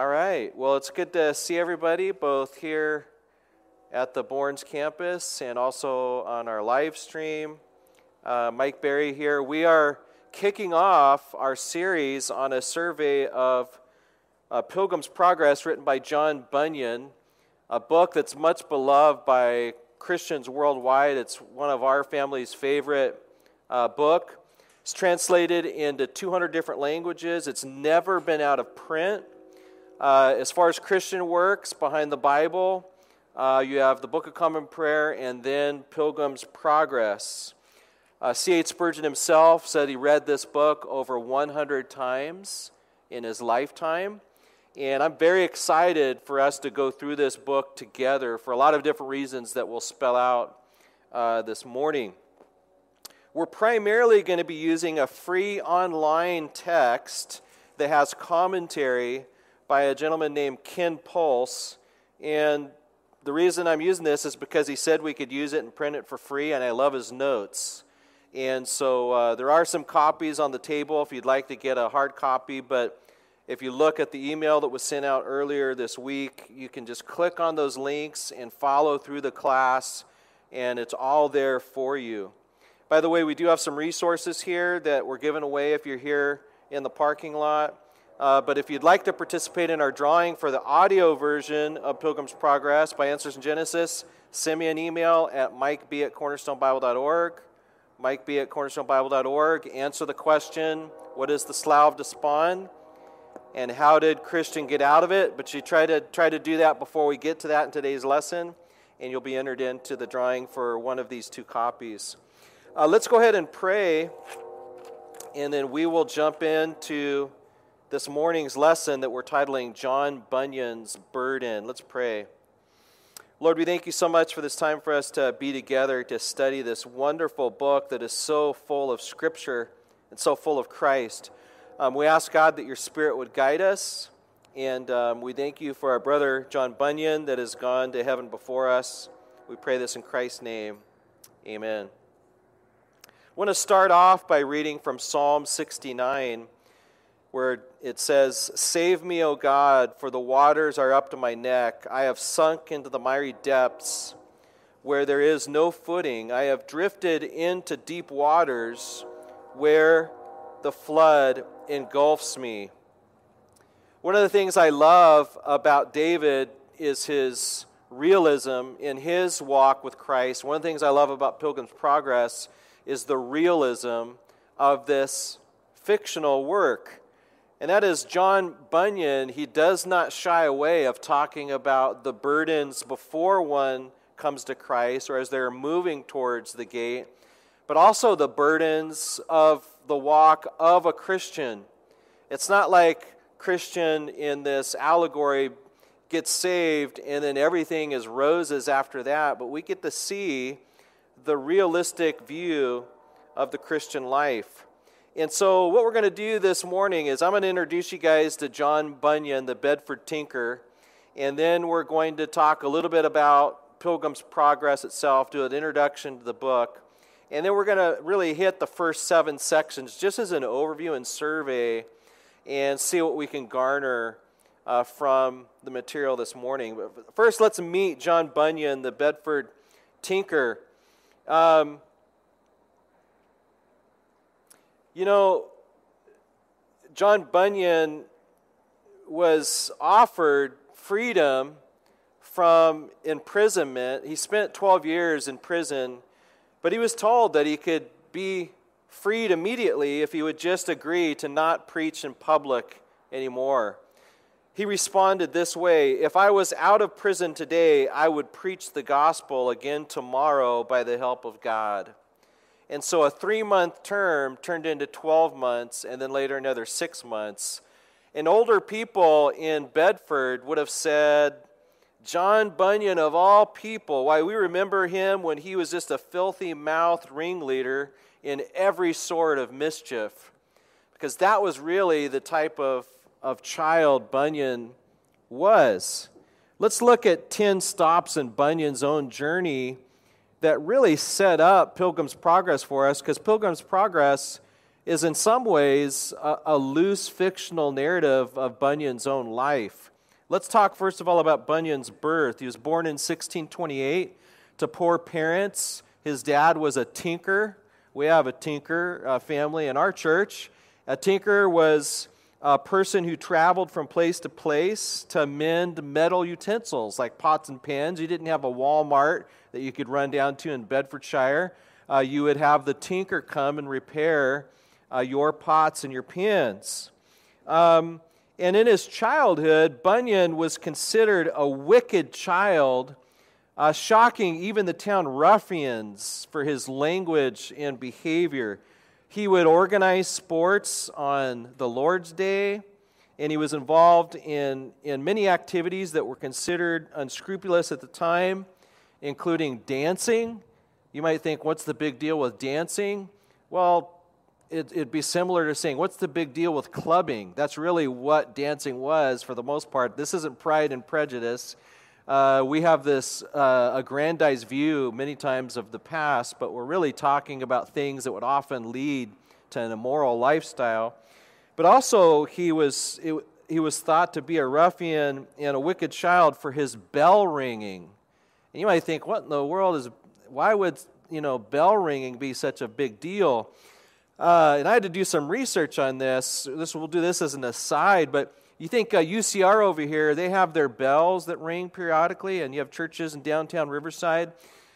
All right. Well, it's good to see everybody, both here at the Bournes campus and also on our live stream. Uh, Mike Berry here. We are kicking off our series on a survey of uh, Pilgrim's Progress written by John Bunyan, a book that's much beloved by Christians worldwide. It's one of our family's favorite uh, book. It's translated into 200 different languages. It's never been out of print. Uh, as far as Christian works behind the Bible, uh, you have the Book of Common Prayer and then Pilgrim's Progress. Uh, C.H. Spurgeon himself said he read this book over 100 times in his lifetime. And I'm very excited for us to go through this book together for a lot of different reasons that we'll spell out uh, this morning. We're primarily going to be using a free online text that has commentary by a gentleman named Ken Puls. And the reason I'm using this is because he said we could use it and print it for free, and I love his notes. And so uh, there are some copies on the table if you'd like to get a hard copy, but if you look at the email that was sent out earlier this week, you can just click on those links and follow through the class, and it's all there for you. By the way, we do have some resources here that we're giving away if you're here in the parking lot. Uh, but if you'd like to participate in our drawing for the audio version of Pilgrim's Progress by Answers in Genesis, send me an email at mikeb at cornerstonebible.org. mikeb at cornerstonebible.org. Answer the question What is the Slough of Despond? And how did Christian get out of it? But you try to, try to do that before we get to that in today's lesson, and you'll be entered into the drawing for one of these two copies. Uh, let's go ahead and pray, and then we will jump into this morning's lesson that we're titling John Bunyan's Burden. Let's pray. Lord, we thank you so much for this time for us to be together to study this wonderful book that is so full of Scripture and so full of Christ. Um, we ask, God, that your Spirit would guide us. And um, we thank you for our brother John Bunyan that has gone to heaven before us. We pray this in Christ's name. Amen. I want to start off by reading from Psalm 69 where it says, Save me, O God, for the waters are up to my neck. I have sunk into the miry depths where there is no footing. I have drifted into deep waters where the flood engulfs me. One of the things I love about David is his realism in his walk with Christ. One of the things I love about Pilgrim's Progress is the realism of this fictional work and that is John Bunyan, he does not shy away of talking about the burdens before one comes to Christ or as they're moving towards the gate, but also the burdens of the walk of a Christian. It's not like Christian in this allegory gets saved and then everything is roses after that, but we get to see the realistic view of the Christian life. And so, what we're going to do this morning is I'm going to introduce you guys to John Bunyan, the Bedford Tinker, and then we're going to talk a little bit about Pilgrim's Progress itself, do an introduction to the book, and then we're going to really hit the first seven sections just as an overview and survey and see what we can garner uh, from the material this morning. But first, let's meet John Bunyan, the Bedford Tinker. Um, you know, John Bunyan was offered freedom from imprisonment. He spent 12 years in prison, but he was told that he could be freed immediately if he would just agree to not preach in public anymore. He responded this way If I was out of prison today, I would preach the gospel again tomorrow by the help of God. And so a three month term turned into 12 months, and then later another six months. And older people in Bedford would have said, John Bunyan, of all people, why we remember him when he was just a filthy mouthed ringleader in every sort of mischief. Because that was really the type of, of child Bunyan was. Let's look at 10 stops in Bunyan's own journey that really set up Pilgrim's Progress for us because Pilgrim's Progress is in some ways a, a loose fictional narrative of Bunyan's own life. Let's talk first of all about Bunyan's birth. He was born in 1628 to poor parents. His dad was a tinker. We have a tinker uh, family in our church. A tinker was a person who traveled from place to place to mend metal utensils like pots and pans. You didn't have a Walmart that you could run down to in Bedfordshire. Uh, you would have the tinker come and repair uh, your pots and your pans. Um, and in his childhood, Bunyan was considered a wicked child, uh, shocking even the town ruffians for his language and behavior. He would organize sports on the Lord's Day, and he was involved in, in many activities that were considered unscrupulous at the time, including dancing. You might think, what's the big deal with dancing? Well, it, would be similar to saying, what's the big deal with clubbing? That's really what dancing was for the most part. This isn't pride and prejudice uh, we have this uh, aggrandized view many times of the past, but we're really talking about things that would often lead to an immoral lifestyle. But also, he was, it, he was thought to be a ruffian and a wicked child for his bell ringing. And you might think, what in the world is, why would, you know, bell ringing be such a big deal? Uh, and I had to do some research on this. This we'll do this as an aside, but you think uh, UCR over here, they have their bells that ring periodically, and you have churches in downtown Riverside.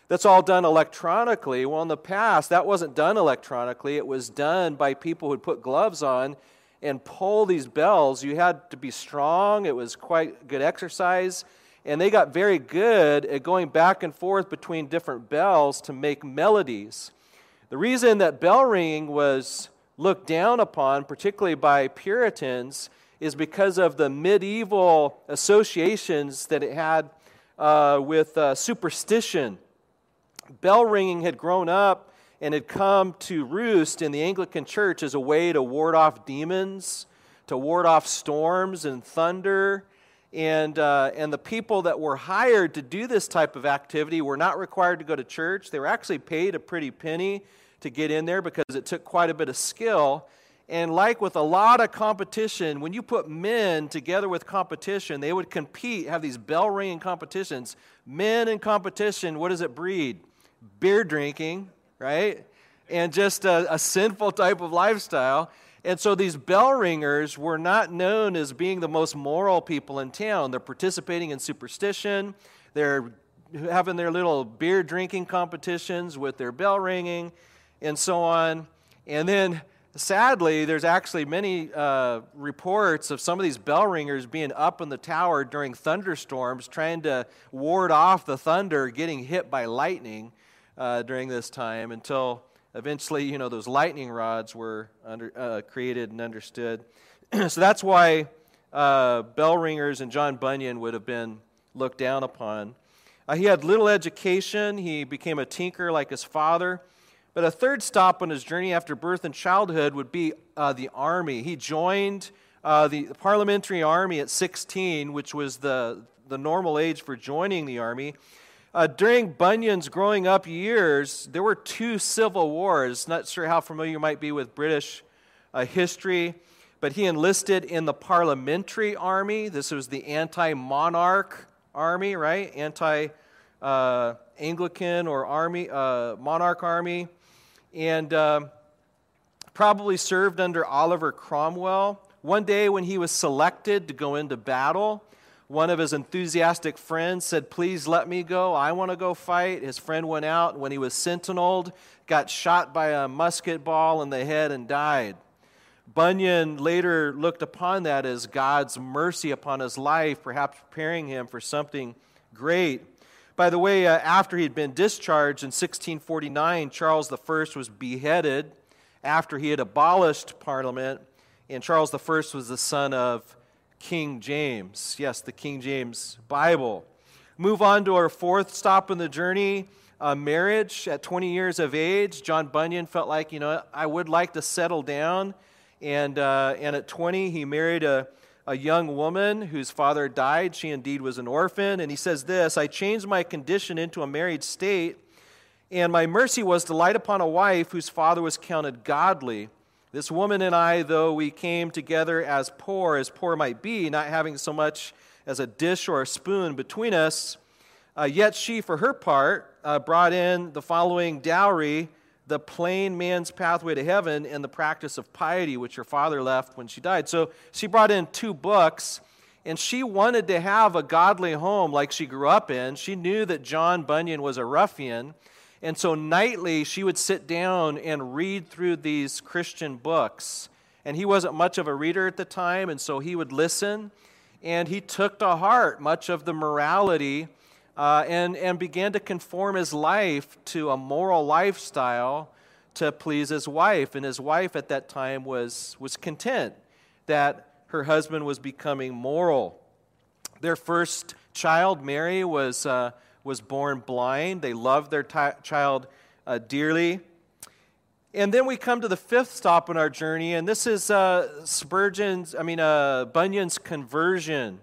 That's all done electronically. Well, in the past, that wasn't done electronically. It was done by people who'd put gloves on and pull these bells. You had to be strong, it was quite good exercise. And they got very good at going back and forth between different bells to make melodies. The reason that bell ringing was looked down upon, particularly by Puritans, is because of the medieval associations that it had uh, with uh, superstition. Bell ringing had grown up and had come to roost in the Anglican Church as a way to ward off demons, to ward off storms and thunder. And, uh, and the people that were hired to do this type of activity were not required to go to church. They were actually paid a pretty penny to get in there because it took quite a bit of skill. And like with a lot of competition, when you put men together with competition, they would compete, have these bell ringing competitions. Men in competition, what does it breed? Beer drinking, right? And just a, a sinful type of lifestyle. And so these bell ringers were not known as being the most moral people in town. They're participating in superstition, they're having their little beer drinking competitions with their bell ringing, and so on. And then sadly, there's actually many uh, reports of some of these bell ringers being up in the tower during thunderstorms, trying to ward off the thunder getting hit by lightning uh, during this time until eventually, you know, those lightning rods were under, uh, created and understood. so that's why uh, bell ringers and John Bunyan would have been looked down upon. Uh, he had little education. He became a tinker like his father. But a third stop on his journey after birth and childhood would be uh, the army. He joined uh, the parliamentary army at 16, which was the, the normal age for joining the army. Uh, during Bunyan's growing up years, there were two civil wars. Not sure how familiar you might be with British uh, history, but he enlisted in the parliamentary army. This was the anti monarch army, right? Anti uh, Anglican or army, uh, monarch army and um, probably served under Oliver Cromwell. One day, when he was selected to go into battle, one of his enthusiastic friends said, Please let me go. I want to go fight. His friend went out. When he was sentineled, got shot by a musket ball in the head and died. Bunyan later looked upon that as God's mercy upon his life, perhaps preparing him for something great. By the way, uh, after he'd been discharged in 1649, Charles I was beheaded after he had abolished Parliament, and Charles I was the son of King James. Yes, the King James Bible. Move on to our fourth stop in the journey uh, marriage. At 20 years of age, John Bunyan felt like, you know, I would like to settle down. And, uh, and at 20, he married a a young woman whose father died. She indeed was an orphan. And he says this I changed my condition into a married state, and my mercy was to light upon a wife whose father was counted godly. This woman and I, though we came together as poor as poor might be, not having so much as a dish or a spoon between us, uh, yet she, for her part, uh, brought in the following dowry the plain man's pathway to heaven and the practice of piety, which her father left when she died. So she brought in two books, and she wanted to have a godly home like she grew up in. She knew that John Bunyan was a ruffian, and so nightly she would sit down and read through these Christian books. And he wasn't much of a reader at the time, and so he would listen, and he took to heart much of the morality uh, and, and began to conform his life to a moral lifestyle to please his wife. And his wife at that time was, was content that her husband was becoming moral. Their first child, Mary, was, uh, was born blind. They loved their t- child uh, dearly. And then we come to the fifth stop in our journey, and this is uh, Spurgeon's, I mean, uh, Bunyan's conversion.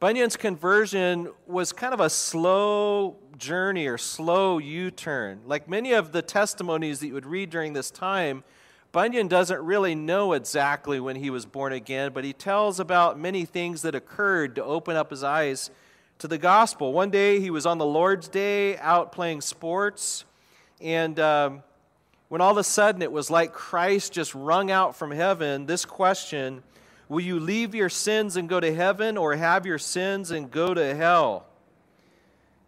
Bunyan's conversion was kind of a slow journey or slow U turn. Like many of the testimonies that you would read during this time, Bunyan doesn't really know exactly when he was born again, but he tells about many things that occurred to open up his eyes to the gospel. One day he was on the Lord's Day out playing sports, and um, when all of a sudden it was like Christ just rung out from heaven this question Will you leave your sins and go to heaven, or have your sins and go to hell?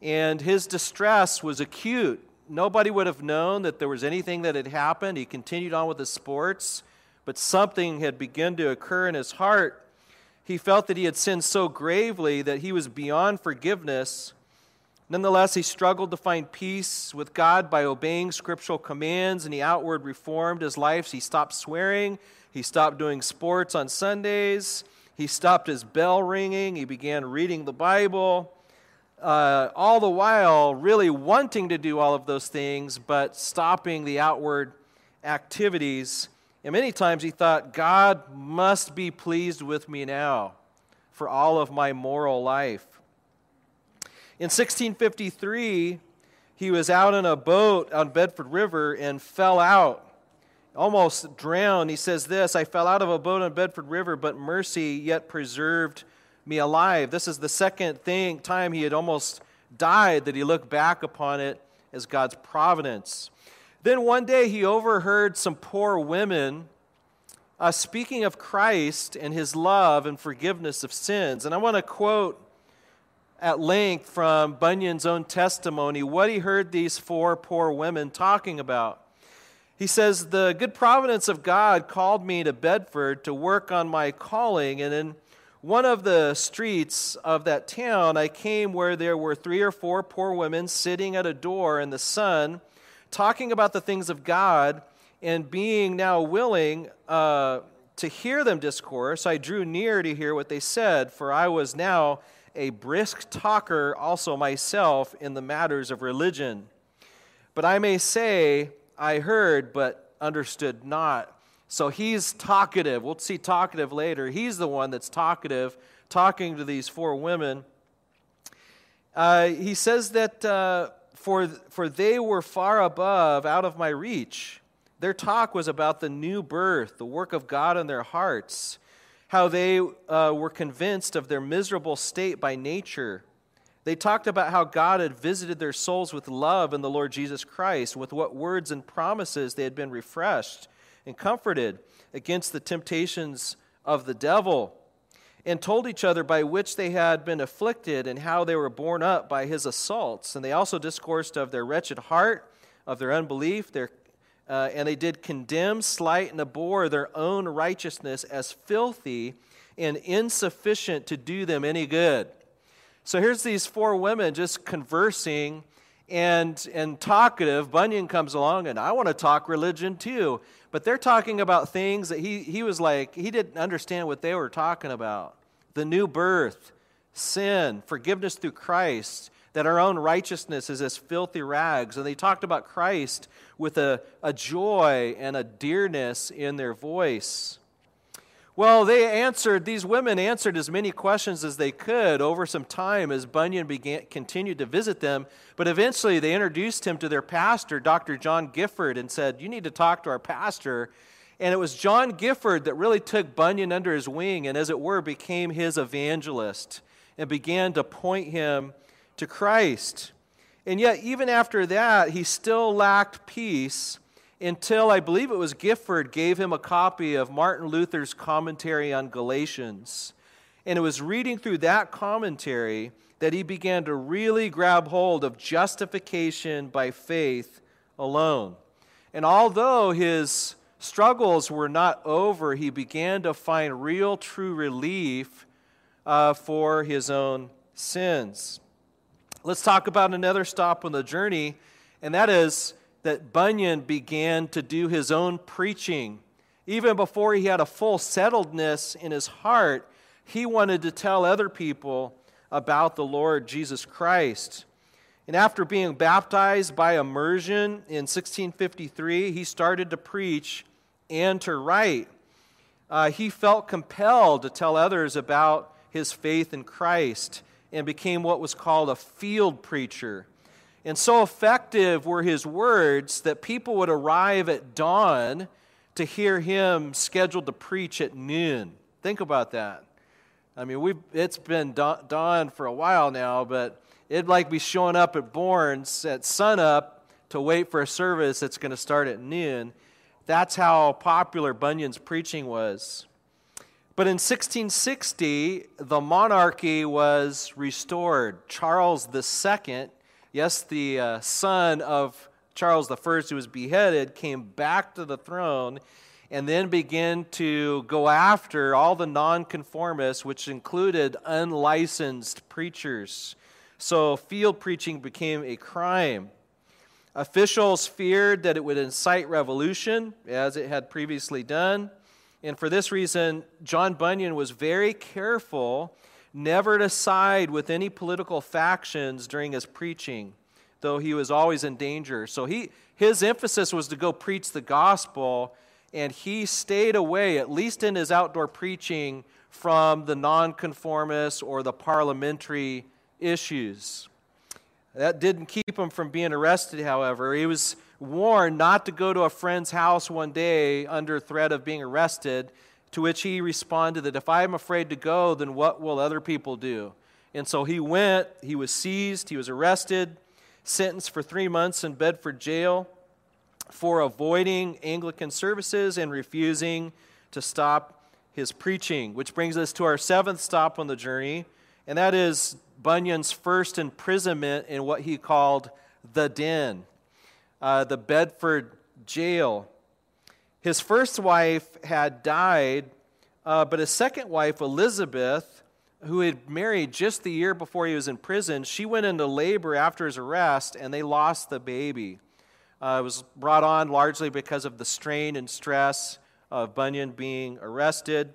And his distress was acute. Nobody would have known that there was anything that had happened. He continued on with his sports, but something had begun to occur in his heart. He felt that he had sinned so gravely that he was beyond forgiveness. Nonetheless, he struggled to find peace with God by obeying scriptural commands, and he outward reformed his life. He stopped swearing, he stopped doing sports on Sundays. He stopped his bell ringing. He began reading the Bible. Uh, all the while, really wanting to do all of those things, but stopping the outward activities. And many times he thought, God must be pleased with me now for all of my moral life. In 1653, he was out in a boat on Bedford River and fell out almost drowned. He says this I fell out of a boat on Bedford River, but mercy yet preserved me alive. This is the second thing, time he had almost died that he looked back upon it as God's providence. Then one day he overheard some poor women uh, speaking of Christ and his love and forgiveness of sins. And I want to quote at length from Bunyan's own testimony what he heard these four poor women talking about. He says, The good providence of God called me to Bedford to work on my calling, and in one of the streets of that town, I came where there were three or four poor women sitting at a door in the sun, talking about the things of God, and being now willing uh, to hear them discourse, I drew near to hear what they said, for I was now a brisk talker also myself in the matters of religion. But I may say, I heard, but understood not. So he's talkative. We'll see talkative later. He's the one that's talkative, talking to these four women. Uh, he says that uh, for, for they were far above, out of my reach. Their talk was about the new birth, the work of God in their hearts, how they uh, were convinced of their miserable state by nature they talked about how God had visited their souls with love in the Lord Jesus Christ, with what words and promises they had been refreshed and comforted against the temptations of the devil, and told each other by which they had been afflicted and how they were borne up by his assaults. And they also discoursed of their wretched heart, of their unbelief, their uh, and they did condemn, slight, and abhor their own righteousness as filthy and insufficient to do them any good. So here's these four women just conversing and, and talkative. Bunyan comes along, and I want to talk religion too. But they're talking about things that he, he was like, he didn't understand what they were talking about the new birth, sin, forgiveness through Christ, that our own righteousness is as filthy rags. And they talked about Christ with a, a joy and a dearness in their voice. Well, they answered, these women answered as many questions as they could over some time as Bunyan began, continued to visit them. But eventually they introduced him to their pastor, Dr. John Gifford, and said, You need to talk to our pastor. And it was John Gifford that really took Bunyan under his wing and, as it were, became his evangelist and began to point him to Christ. And yet, even after that, he still lacked peace until I believe it was Gifford gave him a copy of Martin Luther's commentary on Galatians. And it was reading through that commentary that he began to really grab hold of justification by faith alone. And although his struggles were not over, he began to find real, true relief uh, for his own sins. Let's talk about another stop on the journey, and that is that Bunyan began to do his own preaching. Even before he had a full settledness in his heart, he wanted to tell other people about the Lord Jesus Christ. And after being baptized by immersion in 1653, he started to preach and to write. Uh, he felt compelled to tell others about his faith in Christ and became what was called a field preacher. And so effective were his words that people would arrive at dawn to hear him scheduled to preach at noon. Think about that. I mean, we've, it's been dawn for a while now, but it'd like be showing up at Bournes at sunup to wait for a service that's going to start at noon. That's how popular Bunyan's preaching was. But in 1660, the monarchy was restored. Charles II Yes, the uh, son of Charles I, who was beheaded, came back to the throne and then began to go after all the nonconformists, which included unlicensed preachers. So field preaching became a crime. Officials feared that it would incite revolution, as it had previously done. And for this reason, John Bunyan was very careful never to side with any political factions during his preaching, though he was always in danger. So he, his emphasis was to go preach the gospel, and he stayed away, at least in his outdoor preaching, from the nonconformists or the parliamentary issues. That didn't keep him from being arrested, however. He was warned not to go to a friend's house one day under threat of being arrested to which he responded that if I am afraid to go, then what will other people do? And so he went, he was seized, he was arrested, sentenced for three months in Bedford jail for avoiding Anglican services and refusing to stop his preaching. Which brings us to our seventh stop on the journey, and that is Bunyan's first imprisonment in what he called the den, uh, the Bedford jail. His first wife had died, uh, but his second wife, Elizabeth, who had married just the year before he was in prison, she went into labor after his arrest and they lost the baby. Uh, it was brought on largely because of the strain and stress of Bunyan being arrested.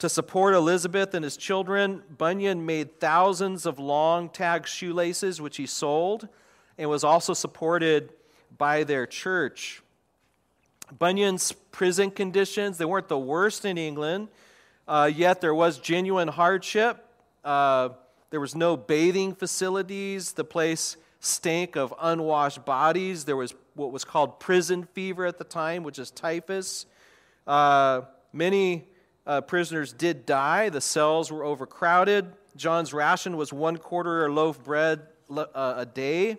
To support Elizabeth and his children, Bunyan made thousands of long tag shoelaces, which he sold, and was also supported by their church. Bunyan's prison conditions, they weren't the worst in England, uh, yet there was genuine hardship. Uh, there was no bathing facilities. The place stank of unwashed bodies. There was what was called prison fever at the time, which is typhus. Uh, many uh, prisoners did die. The cells were overcrowded. John's ration was one quarter loaf bread uh, a day.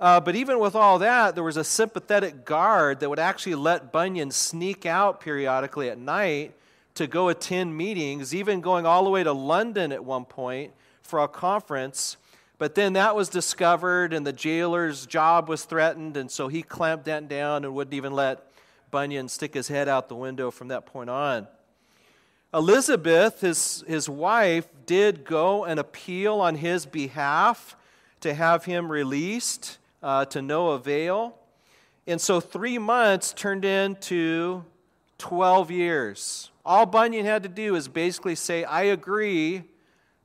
Uh, but even with all that, there was a sympathetic guard that would actually let Bunyan sneak out periodically at night to go attend meetings, even going all the way to London at one point for a conference. But then that was discovered, and the jailer's job was threatened, and so he clamped that down and wouldn't even let Bunyan stick his head out the window from that point on. Elizabeth, his, his wife, did go and appeal on his behalf to have him released uh, to no avail. And so three months turned into 12 years. All Bunyan had to do is basically say, I agree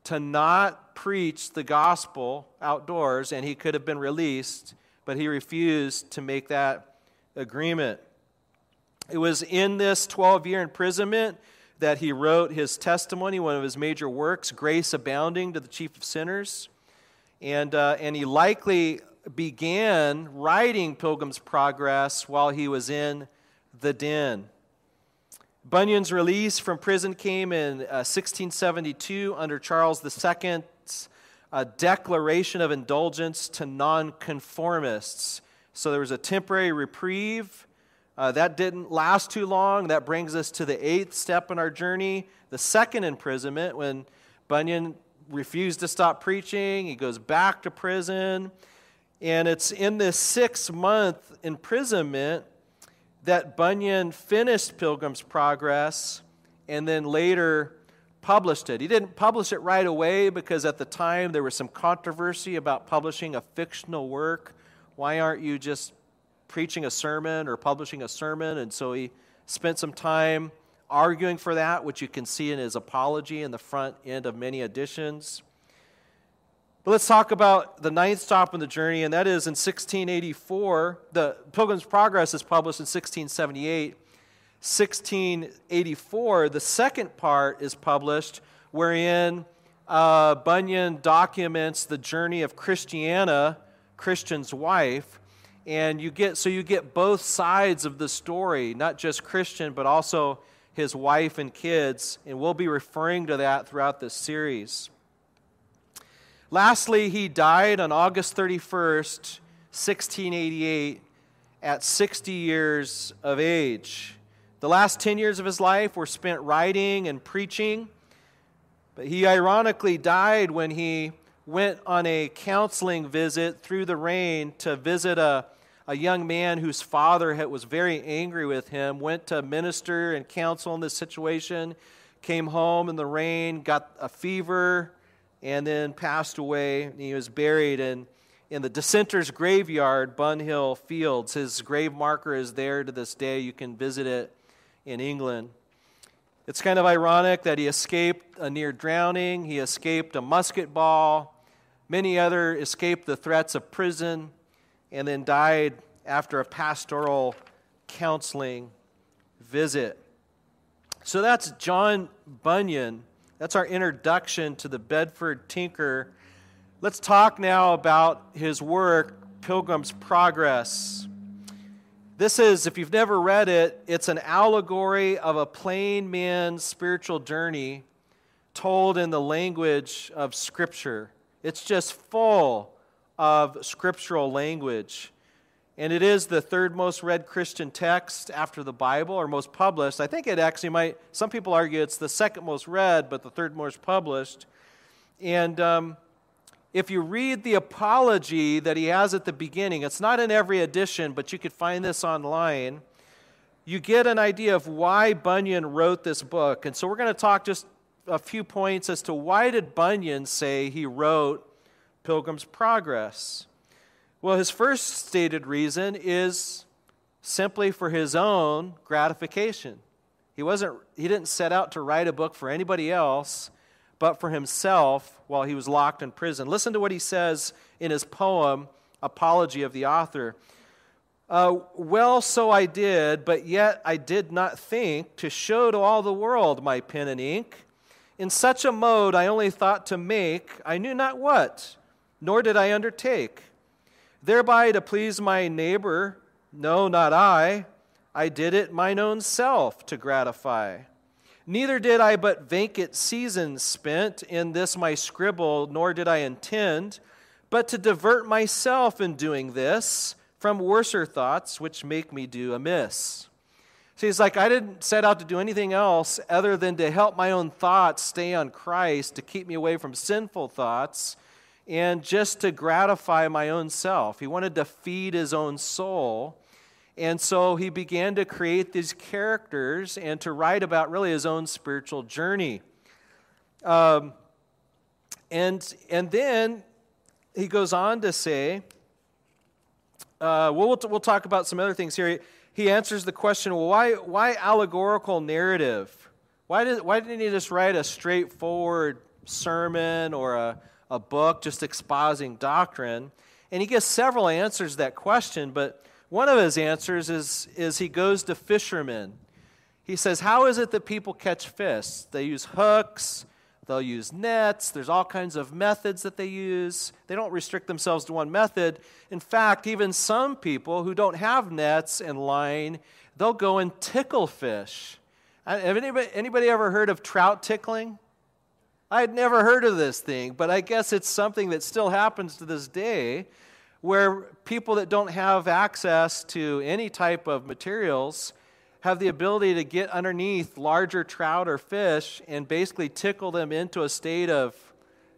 to not preach the gospel outdoors, and he could have been released, but he refused to make that agreement. It was in this 12 year imprisonment that he wrote his testimony, one of his major works, Grace Abounding to the Chief of Sinners. And, uh, and he likely began writing Pilgrim's Progress while he was in the den. Bunyan's release from prison came in uh, 1672 under Charles II's uh, declaration of indulgence to nonconformists. So there was a temporary reprieve. Uh, that didn't last too long. That brings us to the eighth step in our journey, the second imprisonment, when Bunyan refused to stop preaching. He goes back to prison. And it's in this six month imprisonment that Bunyan finished Pilgrim's Progress and then later published it. He didn't publish it right away because at the time there was some controversy about publishing a fictional work. Why aren't you just preaching a sermon or publishing a sermon? And so he spent some time arguing for that, which you can see in his apology in the front end of many editions. But let's talk about the ninth stop in the journey, and that is in 1684. The Pilgrim's Progress is published in 1678. 1684, the second part is published, wherein uh, Bunyan documents the journey of Christiana, Christian's wife, and you get so you get both sides of the story, not just Christian, but also his wife and kids, and we'll be referring to that throughout this series. Lastly, he died on August 31st, 1688, at 60 years of age. The last 10 years of his life were spent writing and preaching, but he ironically died when he went on a counseling visit through the rain to visit a, a young man whose father had, was very angry with him, went to minister and counsel in this situation, came home in the rain, got a fever and then passed away. He was buried in, in the dissenters' graveyard, Bunhill Fields. His grave marker is there to this day. You can visit it in England. It's kind of ironic that he escaped a near drowning, he escaped a musket ball, many other escaped the threats of prison, and then died after a pastoral counseling visit. So that's John Bunyan that's our introduction to the Bedford Tinker. Let's talk now about his work, Pilgrim's Progress. This is, if you've never read it, it's an allegory of a plain man's spiritual journey told in the language of Scripture. It's just full of scriptural language. And it is the third most read Christian text after the Bible, or most published. I think it actually might, some people argue it's the second most read, but the third most published. And um, if you read the apology that he has at the beginning, it's not in every edition, but you could find this online. You get an idea of why Bunyan wrote this book. And so we're going to talk just a few points as to why did Bunyan say he wrote Pilgrim's Progress. Well, his first stated reason is simply for his own gratification. He, wasn't, he didn't set out to write a book for anybody else, but for himself while he was locked in prison. Listen to what he says in his poem, Apology of the Author. Uh, well, so I did, but yet I did not think to show to all the world my pen and ink. In such a mode I only thought to make, I knew not what, nor did I undertake thereby to please my neighbor. No, not I. I did it mine own self to gratify. Neither did I but vacant seasons spent in this my scribble, nor did I intend, but to divert myself in doing this from worser thoughts which make me do amiss. See, it's like I didn't set out to do anything else other than to help my own thoughts stay on Christ, to keep me away from sinful thoughts, and just to gratify my own self. He wanted to feed his own soul. And so he began to create these characters and to write about really his own spiritual journey. Um, and, and then he goes on to say, uh, we'll, we'll talk about some other things here. He, answers the question well, why, why allegorical narrative? Why, did, why didn't he just write a straightforward sermon or a, a book just exposing doctrine. And he gives several answers to that question, but one of his answers is, is he goes to fishermen. He says, How is it that people catch fish? They use hooks, they'll use nets, there's all kinds of methods that they use. They don't restrict themselves to one method. In fact, even some people who don't have nets and line, they'll go and tickle fish. Uh, have anybody, anybody ever heard of trout tickling? I had never heard of this thing, but I guess it's something that still happens to this day where people that don't have access to any type of materials have the ability to get underneath larger trout or fish and basically tickle them into a state of,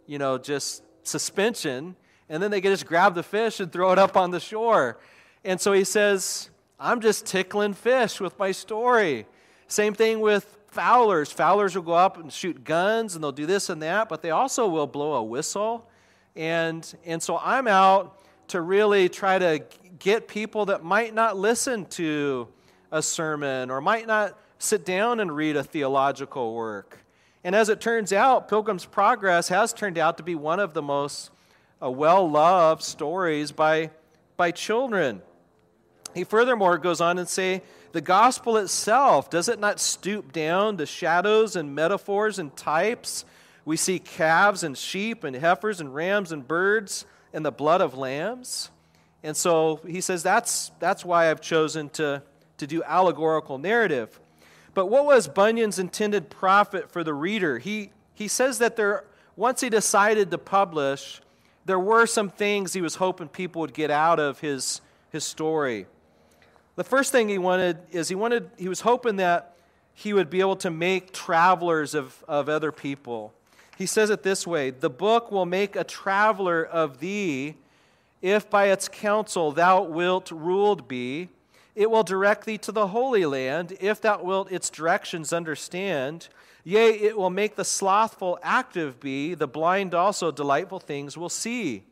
you know, just suspension. And then they can just grab the fish and throw it up on the shore. And so he says, I'm just tickling fish with my story. Same thing with fowlers. Fowlers will go up and shoot guns and they'll do this and that, but they also will blow a whistle. And, and so I'm out to really try to get people that might not listen to a sermon or might not sit down and read a theological work. And as it turns out, Pilgrim's Progress has turned out to be one of the most uh, well loved stories by, by children. He furthermore goes on and say, the gospel itself, does it not stoop down to shadows and metaphors and types? We see calves and sheep and heifers and rams and birds and the blood of lambs. And so he says that's, that's why I've chosen to, to do allegorical narrative. But what was Bunyan's intended profit for the reader? He, he says that there, once he decided to publish, there were some things he was hoping people would get out of his, his story. The first thing he wanted is he wanted he was hoping that he would be able to make travelers of, of other people. He says it this way The book will make a traveler of thee, if by its counsel thou wilt ruled be. It will direct thee to the Holy Land, if thou wilt its directions understand. Yea, it will make the slothful active be, the blind also delightful things will see.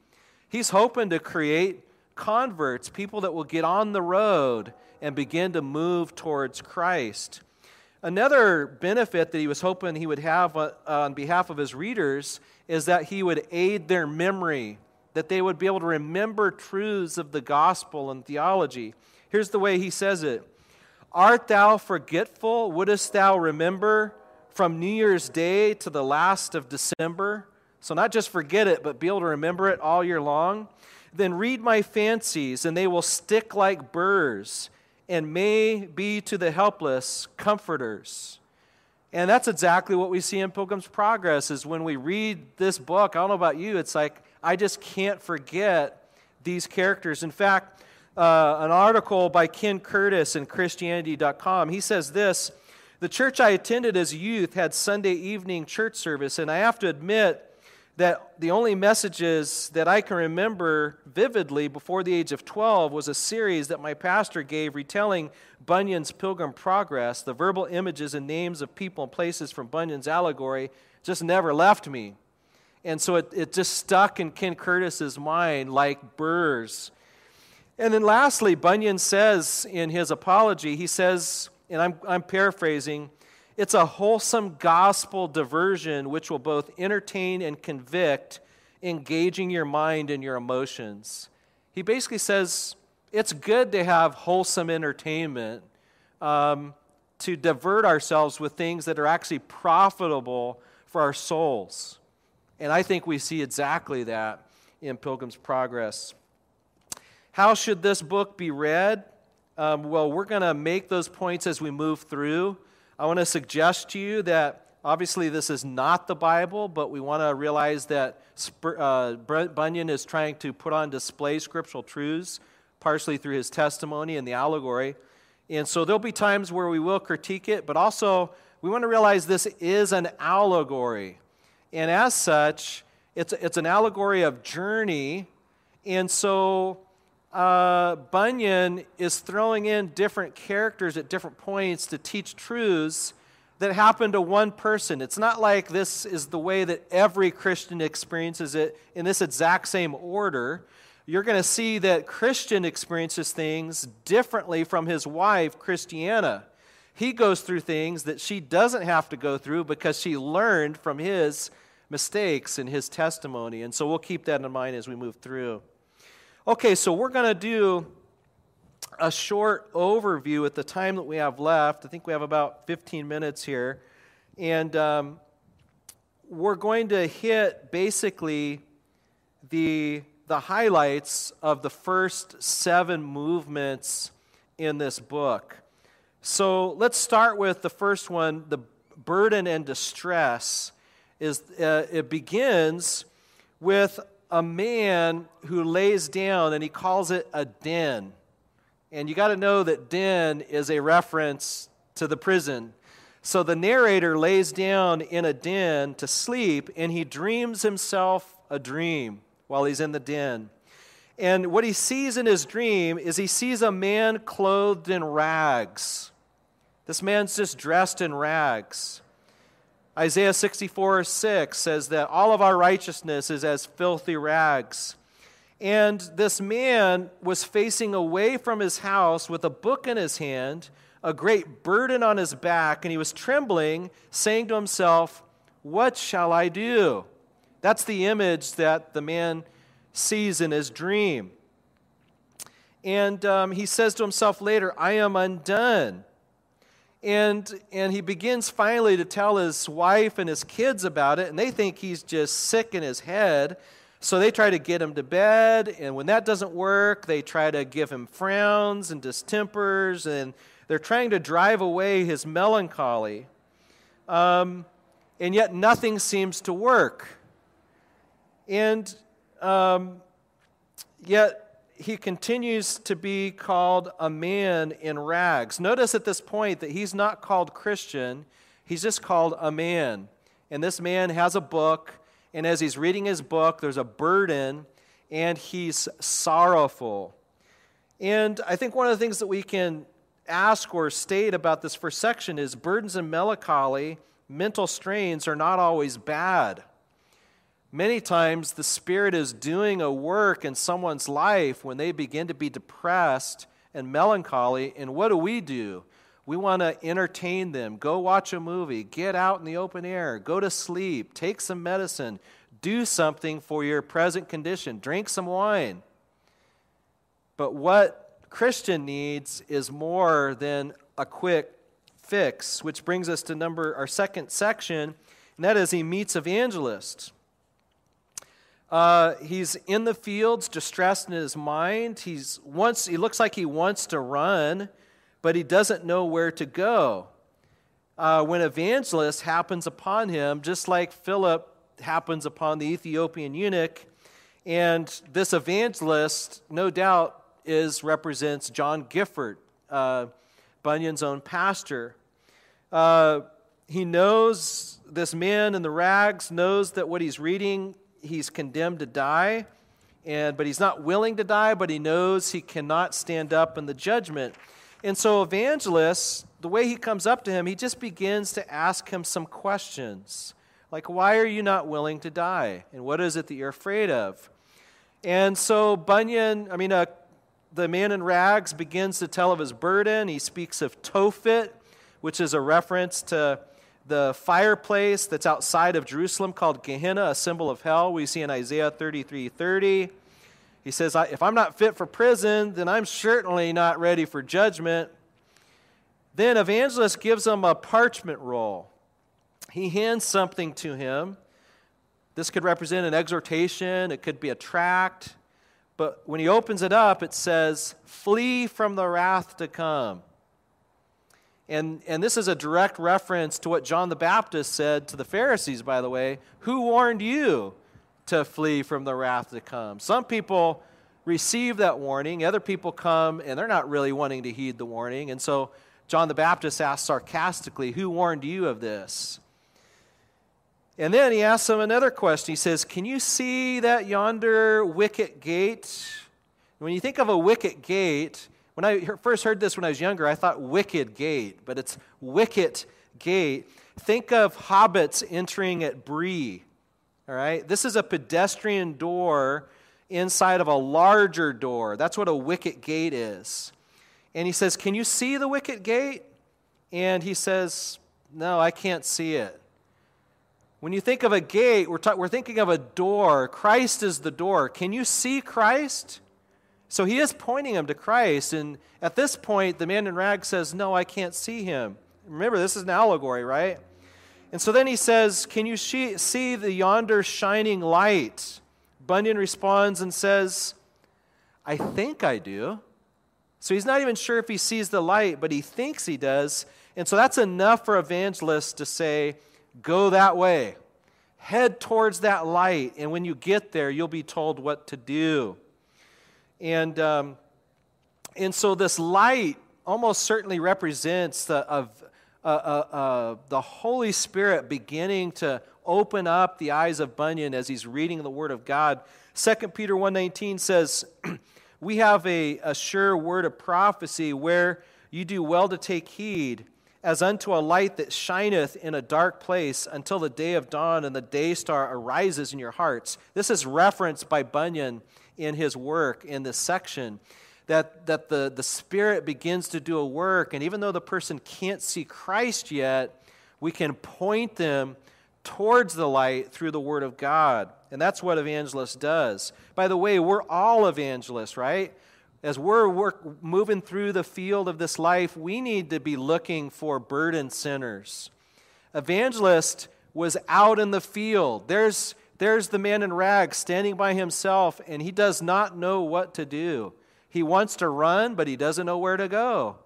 He's hoping to create converts, people that will get on the road and begin to move towards Christ. Another benefit that he was hoping he would have uh, on behalf of his readers is that he would aid their memory, that they would be able to remember truths of the gospel and theology. Here's the way he says it Art thou forgetful? Wouldst thou remember from New Year's Day to the last of December? So, not just forget it, but be able to remember it all year long. Then read my fancies, and they will stick like burrs and may be to the helpless comforters. And that's exactly what we see in Pilgrim's Progress is when we read this book, I don't know about you, it's like I just can't forget these characters. In fact, uh, an article by Ken Curtis in Christianity.com, he says this The church I attended as a youth had Sunday evening church service, and I have to admit, that the only messages that I can remember vividly before the age of 12 was a series that my pastor gave retelling Bunyan's Pilgrim Progress. The verbal images and names of people and places from Bunyan's allegory just never left me. And so it, it just stuck in Ken Curtis's mind like burrs. And then lastly, Bunyan says in his apology, he says, and I'm, I'm paraphrasing, it's a wholesome gospel diversion which will both entertain and convict, engaging your mind and your emotions. He basically says it's good to have wholesome entertainment, um, to divert ourselves with things that are actually profitable for our souls. And I think we see exactly that in Pilgrim's Progress. How should this book be read? Um, well, we're going to make those points as we move through. I want to suggest to you that obviously this is not the Bible, but we want to realize that uh, Bunyan is trying to put on display scriptural truths, partially through his testimony and the allegory. And so there'll be times where we will critique it, but also we want to realize this is an allegory. And as such, it's, it's an allegory of journey. And so uh, Bunyan is throwing in different characters at different points to teach truths that happen to one person. It's not like this is the way that every Christian experiences it in this exact same order. You're going to see that Christian experiences things differently from his wife, Christiana. He goes through things that she doesn't have to go through because she learned from his mistakes and his testimony. And so we'll keep that in mind as we move through. Okay, so we're going to do a short overview at the time that we have left. I think we have about 15 minutes here. And um, we're going to hit basically the, the highlights of the first seven movements in this book. So let's start with the first one the burden and distress. Is, uh, it begins with a man who lays down and he calls it a den. And you got to know that den is a reference to the prison. So the narrator lays down in a den to sleep and he dreams himself a dream while he's in the den. And what he sees in his dream is he sees a man clothed in rags. This man's just dressed in rags. Isaiah 64 6 says that all of our righteousness is as filthy rags. And this man was facing away from his house with a book in his hand, a great burden on his back, and he was trembling, saying to himself, What shall I do? That's the image that the man sees in his dream. And um, he says to himself later, I am undone. And, and he begins finally to tell his wife and his kids about it, and they think he's just sick in his head. So they try to get him to bed, and when that doesn't work, they try to give him frowns and distempers, and they're trying to drive away his melancholy. Um, and yet nothing seems to work. And um, yet he continues to be called a man in rags. Notice at this point that he's not called Christian, he's just called a man. And this man has a book, and as he's reading his book, there's a burden, and he's sorrowful. And I think one of the things that we can ask or state about this first section is burdens and melancholy, mental strains are not always bad. Many times, the Spirit is doing a work in someone's life when they begin to be depressed and melancholy. And what do we do? We want to entertain them. Go watch a movie. Get out in the open air. Go to sleep. Take some medicine. Do something for your present condition. Drink some wine. But what Christian needs is more than a quick fix, which brings us to number our second section, and that is he meets evangelists. Uh, he's in the fields, distressed in his mind. He's wants, he looks like he wants to run, but he doesn't know where to go. Uh, when evangelist happens upon him, just like Philip happens upon the Ethiopian eunuch, and this evangelist, no doubt, is represents John Gifford, uh, Bunyan's own pastor. Uh, he knows this man in the rags knows that what he's reading he's condemned to die, and, but he's not willing to die, but he knows he cannot stand up in the judgment. And so, evangelist, the way he comes up to him, he just begins to ask him some questions. Like, why are you not willing to die? And what is it that you're afraid of? And so, Bunyan, I mean, uh, the man in rags begins to tell of his burden. He speaks of Tophet, which is a reference to the fireplace that's outside of Jerusalem called Gehenna, a symbol of hell, we see in Isaiah 33 30. He says, If I'm not fit for prison, then I'm certainly not ready for judgment. Then evangelist gives him a parchment roll. He hands something to him. This could represent an exhortation, it could be a tract. But when he opens it up, it says, Flee from the wrath to come. And, and this is a direct reference to what John the Baptist said to the Pharisees, by the way. Who warned you to flee from the wrath to come? Some people receive that warning, other people come and they're not really wanting to heed the warning. And so John the Baptist asks sarcastically, Who warned you of this? And then he asks them another question. He says, Can you see that yonder wicket gate? When you think of a wicket gate, when I first heard this when I was younger, I thought wicked gate, but it's wicket gate. Think of hobbits entering at Bree. All right? This is a pedestrian door inside of a larger door. That's what a wicket gate is. And he says, Can you see the wicket gate? And he says, No, I can't see it. When you think of a gate, we're, ta- we're thinking of a door. Christ is the door. Can you see Christ? So he is pointing him to Christ. And at this point, the man in rags says, No, I can't see him. Remember, this is an allegory, right? And so then he says, Can you see the yonder shining light? Bunyan responds and says, I think I do. So he's not even sure if he sees the light, but he thinks he does. And so that's enough for evangelists to say, go that way. Head towards that light. And when you get there, you'll be told what to do. And, um, and so this light almost certainly represents the, of, uh, uh, uh, the Holy Spirit beginning to open up the eyes of Bunyan as he's reading the Word of God. 2 Peter 1.19 says, We have a, a sure word of prophecy where you do well to take heed as unto a light that shineth in a dark place until the day of dawn and the day star arises in your hearts. This is referenced by Bunyan in his work in this section. That, that the, the Spirit begins to do a work, and even though the person can't see Christ yet, we can point them towards the light through the Word of God. And that's what evangelist does. By the way, we're all evangelists, right? As we're work, moving through the field of this life, we need to be looking for burdened sinners. Evangelist was out in the field. There's, there's the man in rags standing by himself, and he does not know what to do. He wants to run, but he doesn't know where to go.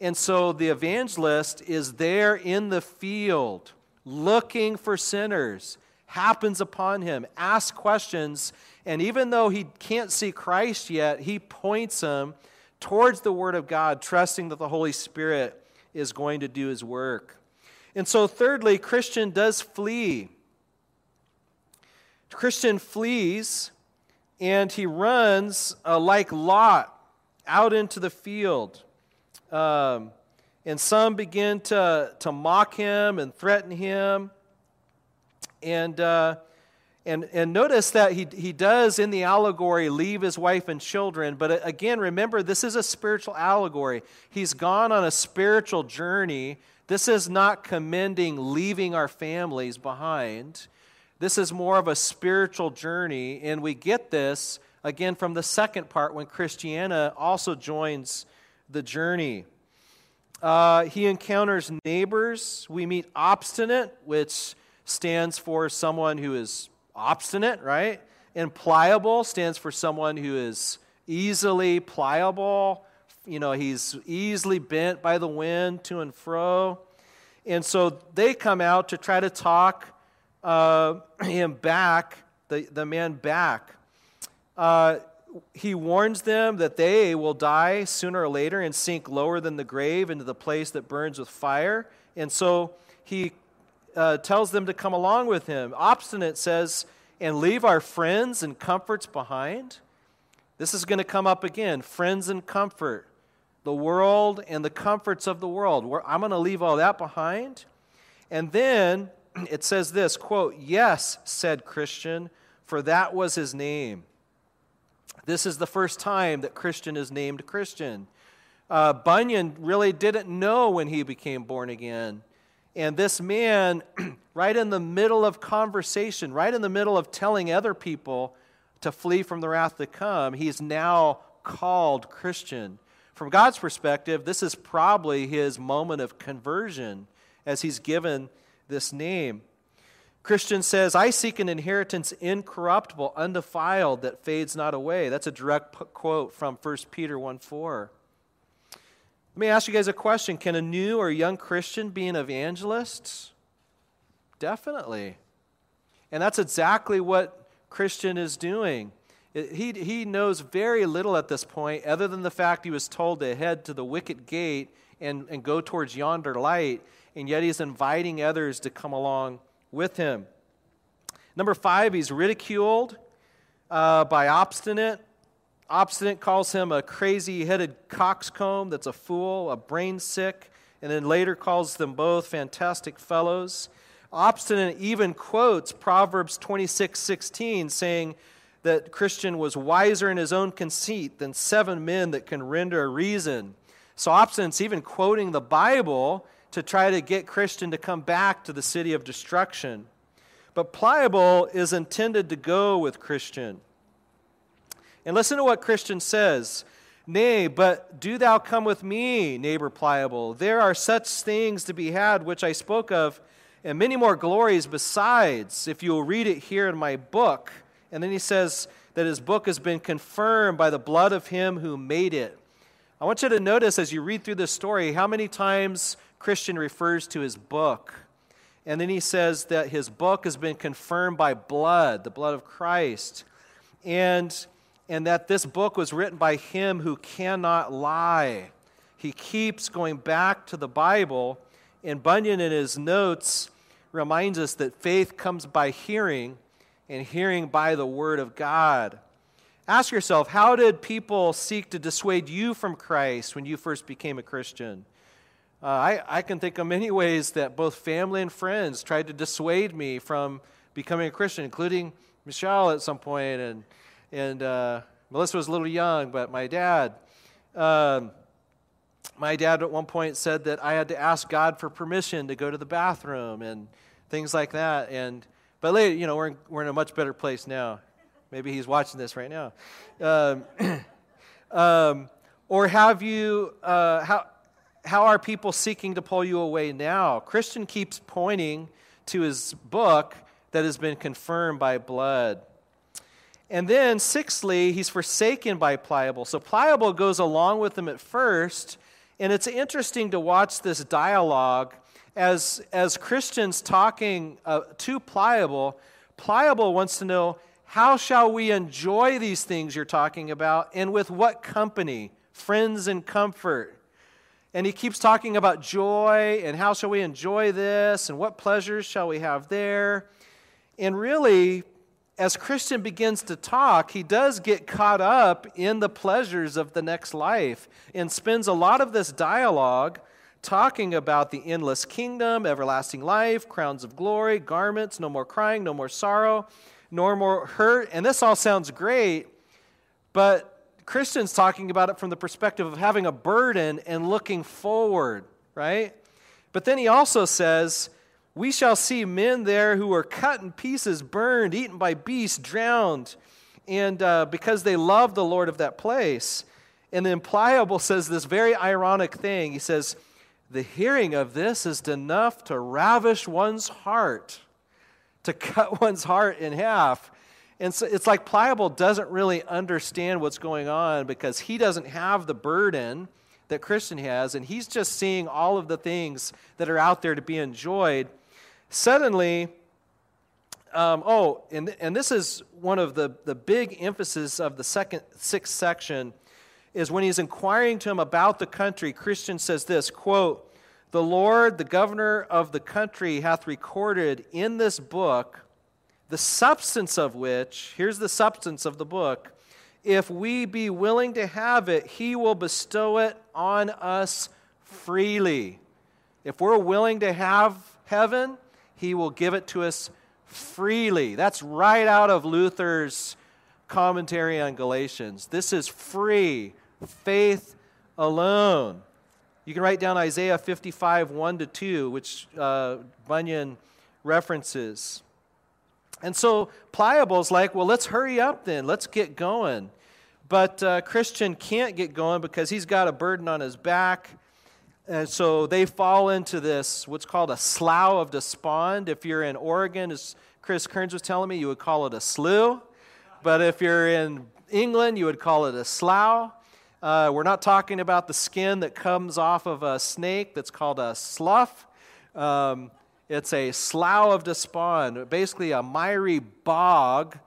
And so the evangelist is there in the field looking for sinners, happens upon him, asks questions, and even though he can't see Christ yet, he points him towards the Word of God, trusting that the Holy Spirit is going to do his work. And so, thirdly, Christian does flee. Christian flees and he runs uh, like Lot out into the field. Um, and some begin to, to mock him and threaten him. And. Uh, and, and notice that he, he does in the allegory leave his wife and children, but uh, again, remember, this is a spiritual allegory. He's gone on a spiritual journey. This is not commending leaving our families behind. This is more of a spiritual journey, and we get this again from the second part when Christiana also joins the journey. Uh, he encounters neighbors. We meet obstinate, which stands for someone who is obstinate, right? And pliable stands for someone who is easily pliable. You know, he's easily bent by the wind to and fro. And so they come out to try to talk uh, him back, the, the man back. Uh, he warns them that they will die sooner or later and sink lower than the grave into the place that burns with fire. And so he uh, tells them to come along with him. Obstinate says, and leave our friends and comforts behind. This is going to come up again friends and comfort, the world and the comforts of the world. I'm going to leave all that behind. And then it says this quote, Yes, said Christian, for that was his name. This is the first time that Christian is named Christian. Uh, Bunyan really didn't know when he became born again. And this man, right in the middle of conversation, right in the middle of telling other people to flee from the wrath to come, he's now called Christian. From God's perspective, this is probably his moment of conversion as he's given this name. Christian says, I seek an inheritance incorruptible, undefiled, that fades not away. That's a direct quote from 1 Peter 1 4. Let me ask you guys a question Can a new or young Christian be an evangelist? Definitely. And that's exactly what Christian is doing. He, he knows very little at this point, other than the fact he was told to head to the wicket gate and, and go towards yonder light, and yet he's inviting others to come along with him. Number five, he's ridiculed uh, by obstinate Obstinate calls him a crazy headed coxcomb that's a fool, a brain sick, and then later calls them both fantastic fellows. Obstinate even quotes Proverbs 26 16, saying that Christian was wiser in his own conceit than seven men that can render a reason. So Obstinate's even quoting the Bible to try to get Christian to come back to the city of destruction. But pliable is intended to go with Christian. And listen to what Christian says. Nay, but do thou come with me, neighbor pliable. There are such things to be had which I spoke of, and many more glories besides, if you will read it here in my book. And then he says that his book has been confirmed by the blood of him who made it. I want you to notice as you read through this story how many times Christian refers to his book. And then he says that his book has been confirmed by blood, the blood of Christ. And, and that this book was written by him who cannot lie. He keeps going back to the Bible. And Bunyan, in his notes, reminds us that faith comes by hearing, and hearing by the Word of God. Ask yourself how did people seek to dissuade you from Christ when you first became a Christian? Uh, I, I can think of many ways that both family and friends tried to dissuade me from becoming a Christian, including Michelle at some point, and, and uh, Melissa was a little young, but my dad. Um, my dad at one point said that I had to ask God for permission to go to the bathroom and things like that. And but later, you know, we're in, we're in a much better place now. Maybe he's watching this right now. Um, um, or have you? Uh, how how are people seeking to pull you away now? Christian keeps pointing to his book that has been confirmed by blood. And then, sixthly, he's forsaken by Pliable. So Pliable goes along with him at first, and it's interesting to watch this dialogue as, as Christians talking uh, to Pliable. Pliable wants to know how shall we enjoy these things you're talking about, and with what company? Friends and comfort. And he keeps talking about joy and how shall we enjoy this and what pleasures shall we have there. And really, as Christian begins to talk, he does get caught up in the pleasures of the next life and spends a lot of this dialogue talking about the endless kingdom, everlasting life, crowns of glory, garments, no more crying, no more sorrow, nor more hurt. And this all sounds great, but Christians talking about it from the perspective of having a burden and looking forward, right? But then he also says, We shall see men there who are cut in pieces, burned, eaten by beasts, drowned, and uh, because they love the Lord of that place. And then Pliable says this very ironic thing. He says, The hearing of this is enough to ravish one's heart, to cut one's heart in half. And so it's like Pliable doesn't really understand what's going on because he doesn't have the burden that Christian has, and he's just seeing all of the things that are out there to be enjoyed. Suddenly, um, oh, and, and this is one of the, the big emphasis of the second sixth section is when he's inquiring to him about the country, Christian says this quote, The Lord, the governor of the country, hath recorded in this book the substance of which, here's the substance of the book, if we be willing to have it, he will bestow it on us freely. If we're willing to have heaven, he will give it to us freely. That's right out of Luther's commentary on Galatians. This is free, faith alone. You can write down Isaiah 55, 1 to 2, which uh, Bunyan references. And so Pliable's like, well, let's hurry up then. Let's get going. But uh, Christian can't get going because he's got a burden on his back. And so they fall into this, what's called a slough of despond. If you're in Oregon, as Chris Kearns was telling me, you would call it a slough. But if you're in England, you would call it a slough. Uh, we're not talking about the skin that comes off of a snake that's called a slough. Um, it's a slough of despond, basically a miry bog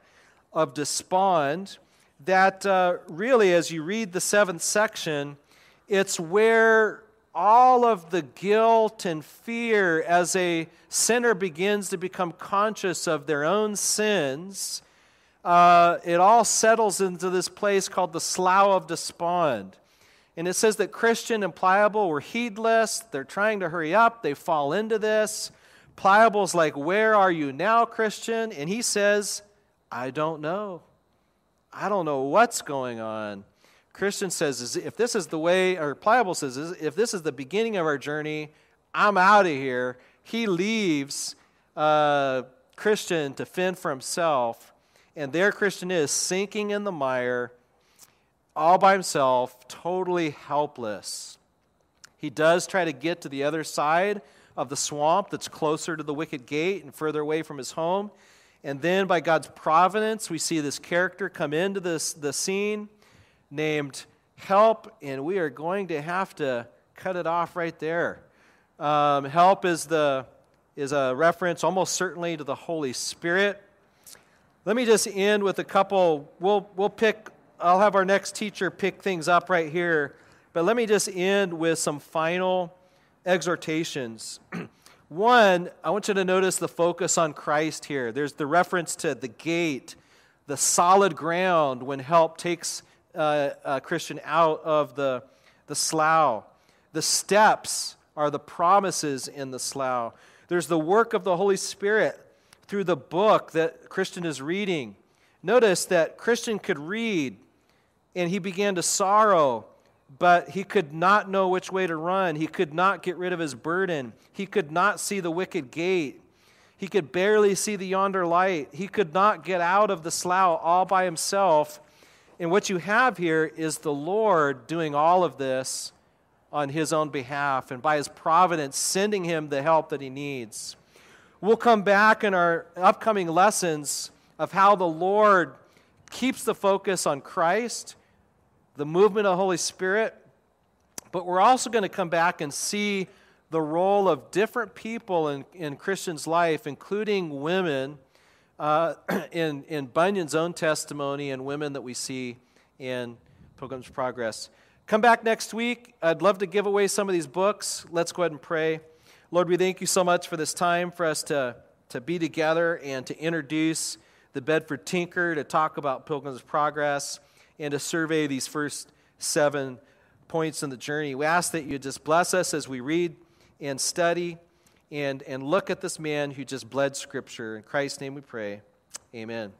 of despond that uh, really, as you read the seventh section, it's where all of the guilt and fear as a sinner begins to become conscious of their own sins, uh, it all settles into this place called the slough of despond. And it says that Christian and Pliable were heedless. They're trying to hurry up. They fall into this. Pliable's like, Where are you now, Christian? And he says, I don't know. I don't know what's going on. Christian says, If this is the way, or Pliable says, If this is the beginning of our journey, I'm out of here. He leaves uh, Christian to fend for himself. And there Christian is, sinking in the mire, all by himself, totally helpless. He does try to get to the other side of the swamp that's closer to the wicket gate and further away from his home. And then by God's providence, we see this character come into this, the scene named help, and we are going to have to cut it off right there. Um, help is, the, is a reference almost certainly to the Holy Spirit. Let me just end with a couple. We'll, we'll pick, I'll have our next teacher pick things up right here. But let me just end with some final exhortations. One, I want you to notice the focus on Christ here. There's the reference to the gate, the solid ground when help takes uh, a Christian out of the, the slough. The steps are the promises in the slough. There's the work of the Holy Spirit through the book that Christian is reading. Notice that Christian could read and he began to sorrow but he could not know which way to run. He could not get rid of his burden. He could not see the wicket gate. He could barely see the yonder light. He could not get out of the slough all by himself. And what you have here is the Lord doing all of this on his own behalf and by his providence sending him the help that he needs. We'll come back in our upcoming lessons of how the Lord keeps the focus on Christ the movement of the Holy Spirit, but we're also going to come back and see the role of different people in, in Christians' life, including women uh, in, in Bunyan's own testimony and women that we see in Pilgrim's Progress. Come back next week. I'd love to give away some of these books. Let's go ahead and pray. Lord, we thank you so much for this time for us to, to be together and to introduce the Bedford Tinker, to talk about Pilgrim's Progress and to survey these first seven points in the journey. We ask that you just bless us as we read and study and, and look at this man who just bled Scripture. In Christ's name we pray. Amen.